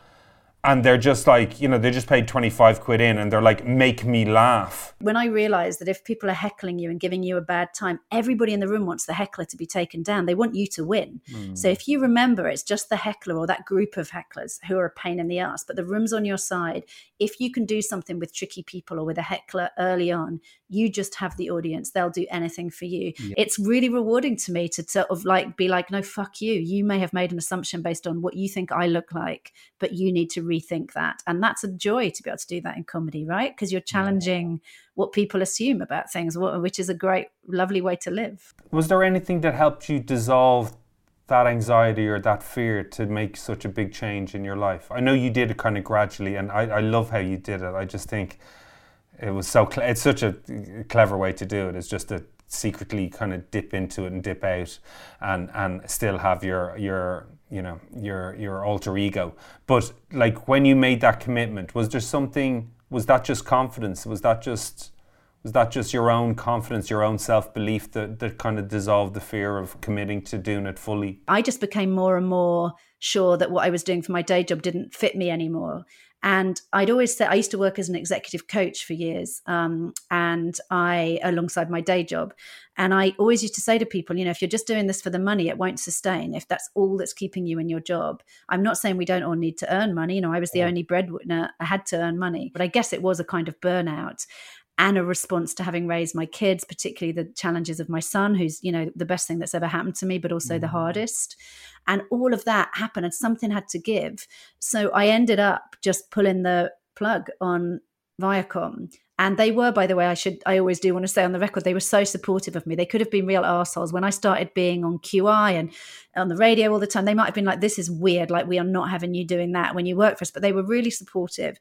and they're just like you know they just paid 25 quid in, and they're like make me laugh. when I realized that if people are heckling you and giving you a bad time, everybody in the room wants the heckler to be taken down. They want you to win. So hmm. if you remember, it's just the heckler or that group of hecklers who are a pain in the ass, but the room's on your side. If you can do something with tricky people or with a heckler early on, you just have the audience. They'll do anything for you. It's really rewarding to me to sort of like be like, no, fuck you. You may have made an assumption based on what you think I look like, but you need to rethink that. And that's a joy to be able to do that in comedy, right? Because you're challenging what people assume about things, which is a great, lovely way to live. Was there anything that helped you dissolve that anxiety or that fear to make such a big change in your life? I know you did it kind of gradually, and I, I love how you did it. I just think it was so. Cle- it's such a clever way to do it. It's just to secretly kind of dip into it and dip out, and and still have your your you know your your alter ego. But like when you made that commitment, was there something? Was that just confidence? Was that just was that just your own confidence, your own self belief that, that kind of dissolved the fear of committing to doing it fully? I just became more and more sure that what I was doing for my day job didn't fit me anymore. And I'd always say I used to work as an executive coach for years, um, and I alongside my day job. And I always used to say to people, you know, if you're just doing this for the money, it won't sustain. If that's all that's keeping you in your job, I'm not saying we don't all need to earn money. You know, I was the only breadwinner; I had to earn money, but I guess it was a kind of burnout and a response to having raised my kids, particularly the challenges of my son, who's, you know, the best thing that's ever happened to me, but also the mm. hardest. And all of that happened and something had to give. So I ended up just pulling the plug on Viacom. And they were, by the way, I should, I always do want to say on the record, they were so supportive of me. They could have been real assholes. When I started being on QI and on the radio all the time, they might have been like, this is weird. Like, we are not having you doing that when you work for us. But they were really supportive.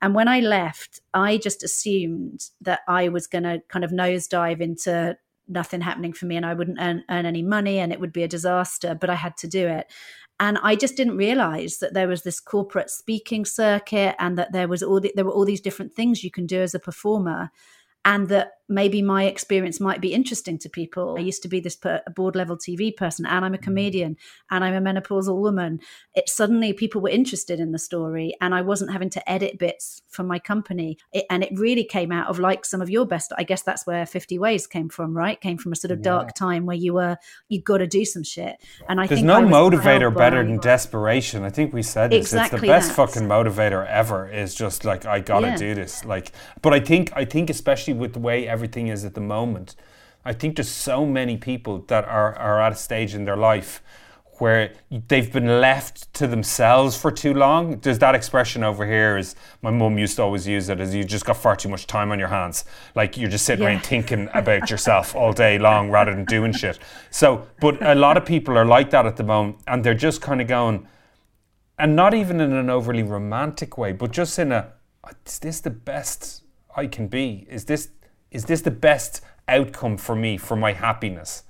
And when I left, I just assumed that I was going to kind of nosedive into nothing happening for me and I wouldn't earn, earn any money and it would be a disaster, but I had to do it. And I just didn't realize that there was this corporate speaking circuit and that there was all the, there were all these different things you can do as a performer and that maybe my experience might be interesting to people. I used to be this per, board level TV person, and I'm a mm. comedian, and I'm a menopausal woman. It suddenly people were interested in the story, and I wasn't having to edit bits for my company. It, and it really came out of like some of your best. I guess that's where Fifty Ways came from, right? Came from a sort of dark time where you were you got to do some shit. And I There's think no I motivator better than desperation. I think we said this. Exactly it's the best that. fucking motivator ever. Is just like I gotta Yeah. do this. Like, but I think I think especially with the way everything is at the moment, I think there's so many people that are are at a stage in their life where they've been left to themselves for too long. There's that expression over here is my mum used to always use it as you just got far too much time on your hands. Like you're just sitting Yeah. around thinking about yourself all day long rather than doing shit. So, but a lot of people are like that at the moment and they're just kind of going, and not even in an overly romantic way, but just in a, is this the best I can be? Is this is this the best outcome for me for my happiness?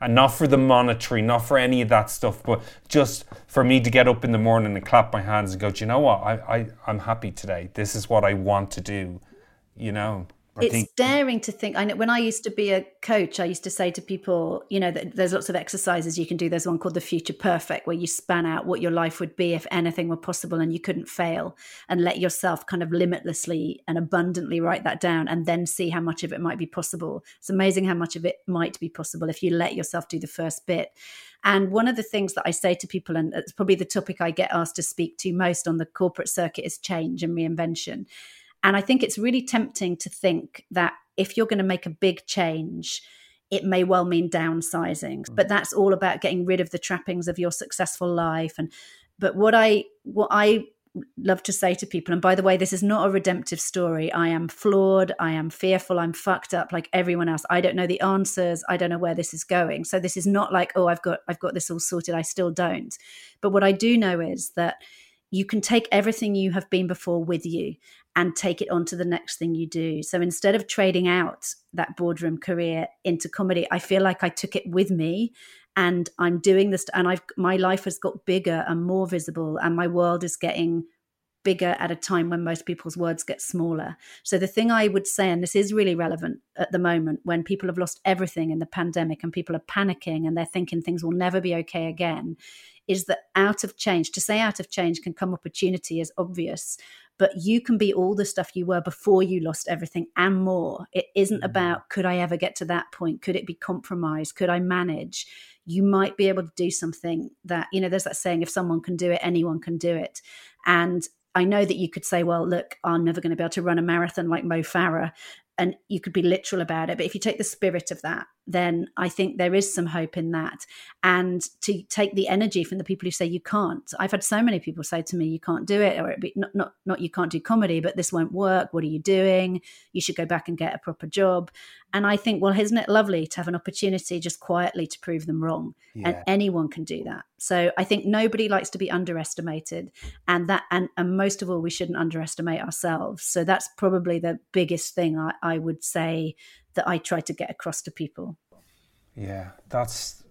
And not for the monetary, not for any of that stuff, but just for me to get up in the morning and clap my hands and go, do you know what? I, I, I'm happy today. This is what I want to do. You know, I it's think daring to think. I know when I used to be a coach, I used to say to people, you know, that there's lots of exercises you can do. There's one called the Future Perfect, where you span out what your life would be if anything were possible and you couldn't fail, and let yourself kind of limitlessly and abundantly write that down, and then see how much of it might be possible. It's amazing how much of it might be possible if you let yourself do the first bit. And one of the things that I say to people, and it's probably the topic I get asked to speak to most on the corporate circuit, is change and reinvention. And I think it's really tempting to think that if you're going to make a big change, it may well mean downsizing. Mm. But that's all about getting rid of the trappings of your successful life. And but what I what I love to say to people, and by the way, this is not a redemptive story. I am flawed, I am fearful, I'm fucked up like everyone else. I don't know the answers, I don't know where this is going. So this is not like, oh, I've got I've got this all sorted. I still don't. But what I do know is that you can take everything you have been before with you and take it on to the next thing you do. So instead of trading out that boardroom career into comedy, I feel like I took it with me and I'm doing this and I've my life has got bigger and more visible and my world is getting bigger at a time when most people's words get smaller. So the thing I would say and this is really relevant at the moment when people have lost everything in the pandemic and people are panicking and they're thinking things will never be okay again is that out of change to say out of change can come opportunity is obvious but you can be all the stuff you were before you lost everything and more. It isn't mm-hmm. about could I ever get to that point? Could it be compromised? Could I manage? You might be able to do something that, you know, there's that saying, if someone can do it, anyone can do it. And I know that you could say, well, look, I'm never going to be able to run a marathon like Mo Farah. And you could be literal about it. But if you take the spirit of that, then I think there is some hope in that. And to take the energy from the people who say you can't. I've had so many people say to me, you can't do it, or it be not, not, not you can't do comedy, but this won't work. What are you doing? You should go back and get a proper job. And I think, well, isn't it lovely to have an opportunity just quietly to prove them wrong? Yeah. And anyone can do that. So I think nobody likes to be underestimated. And that and, and most of all, we shouldn't underestimate ourselves. So that's probably the biggest thing I, I would say that I try to get across to people. Yeah, that's.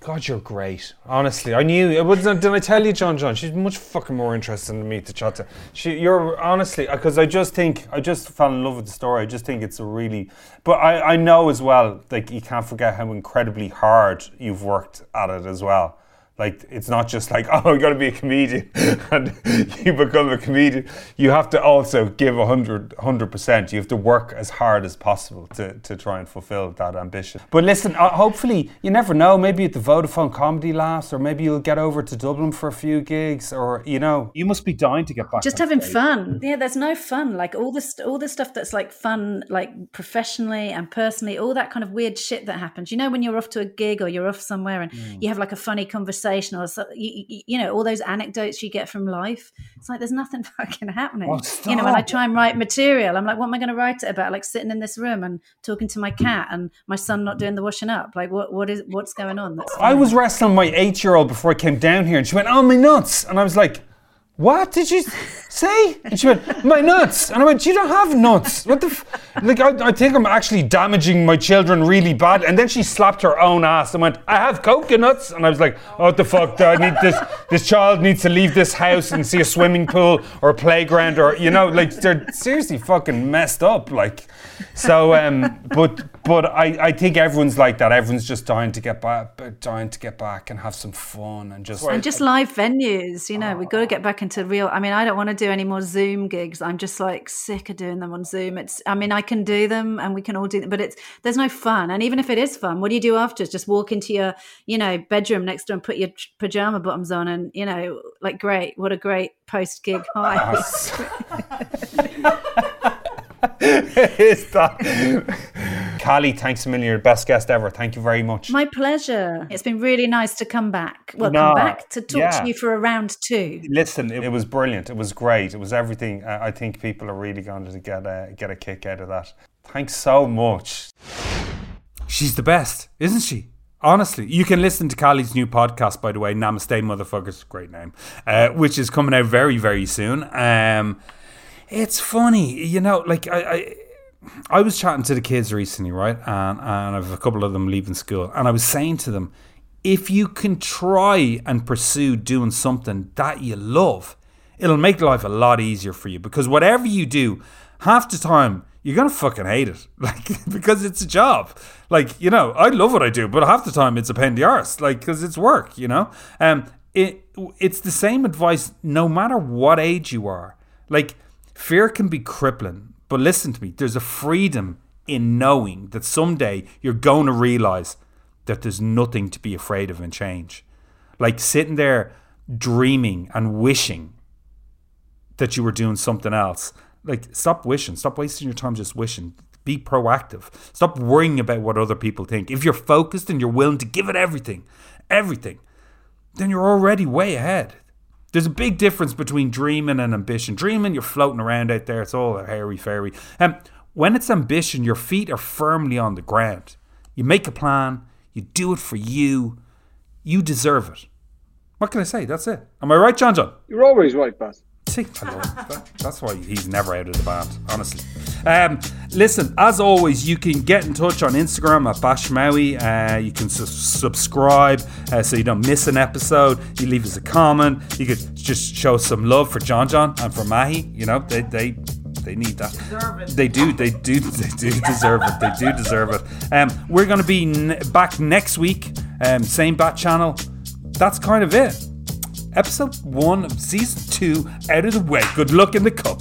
God, you're great. Honestly, I knew. It wasn't, did I tell you, John? John, she's much fucking more interesting than me to chat to. She, you're honestly uh, because I just think I just fell in love with the story. I just think it's a really. But I, I know as well. Like you can't forget how incredibly hard you've worked at it as well. Like it's not just like oh, you got to be a comedian and you become a comedian. You have to also give 100 percent. You have to work as hard as possible to, to try and fulfill that ambition. But listen, uh, hopefully you never know. Maybe at the Vodafone Comedy Laughs, or maybe you'll get over to Dublin for a few gigs, or you know. You must be dying to get back. just having stage. fun yeah there's no fun like all this all the stuff that's like fun like professionally and personally all that kind of weird shit that happens you know when you're off to a gig or you're off somewhere and Mm. you have like a funny conversation or so, you, you, know all those anecdotes you get from life it's like there's nothing fucking happening. Oh, you know when i try and write material i'm like what am i going to write it about? Like sitting in this room and talking to my cat and my son not doing the washing up. Like what what is what's going on? I was wrestling my eight-year-old before I came down here, and she went, "Oh my nuts," and I was like. What did you say? And she went, my nuts. And I went, you don't have nuts. What the? F-? Like, I, I think I'm actually damaging my children really bad. And then she slapped her own ass and went, I have coconuts. And I was like, oh, what the fuck? I need this. This child needs to leave this house and see a swimming pool or a playground or you know, like they're seriously fucking messed up. Like, so. Um, but but I, I think everyone's like that. Everyone's just dying to get back, dying to get back and have some fun and just. and just live venues you know we've got to get back into real i mean i don't want to do any more zoom gigs i'm just like sick of doing them on zoom it's i mean i can do them and we can all do them but it's there's no fun and even if it is fun what do you do after? just walk into your you know bedroom next door and put your pajama bottoms on and you know like great what a great post gig high is that. Cally, thanks a million. You're the best guest ever. Thank you very much. my pleasure it's been really nice to come back well No, come back to talk yeah. to you for a round two Listen, it, it was brilliant. It was great. It was everything. Uh, I think people are really going to get a, get a kick out of that. Thanks so much. She's the best, isn't she? Honestly, you can listen to Cally's new podcast, by the way, Namaste Motherfuckers, great name, uh, which is coming out very, very soon. Um, it's funny, you know, like I, I, I was chatting to the kids recently, right, and, and I have a couple of them leaving school, and I was saying to them, if you can try and pursue doing something that you love, it'll make life a lot easier for you because whatever you do, half the time you're gonna fucking hate it, like because it's a job. Like you know, I love what I do, but half the time it's a pain in the arse, like because it's work. You know, um, it it's the same advice no matter what age you are. Like fear can be crippling, but listen to me. There's a freedom in knowing that someday you're going to realize that there's nothing to be afraid of in change. Like sitting there dreaming and wishing that you were doing something else. Like, stop wishing. Stop wasting your time just wishing. Be proactive. Stop worrying about what other people think. If you're focused and you're willing to give it everything, everything, then you're already way ahead. There's a big difference between dreaming and ambition. Dreaming, you're floating around out there. It's all a hairy fairy. And when it's ambition, your feet are firmly on the ground. You make a plan. You do it for you. You deserve it. What can I say? That's it. Am I right, John John? You're always right, Baz. See, I love that. that's why he's never out of the band, honestly. Um, listen, as always, you can get in touch on Instagram at Baz Ashmawy. Uh, you can su- subscribe uh, so you don't miss an episode. You leave us a comment. You could just show some love for John John and for Mahi. You know, they they they need that. They do. They do. They do deserve it. They do deserve it. Um, we're going to be n- back next week. Um, same bat channel. That's kind of it. Episode one of season two out of the way. Good luck in the cup.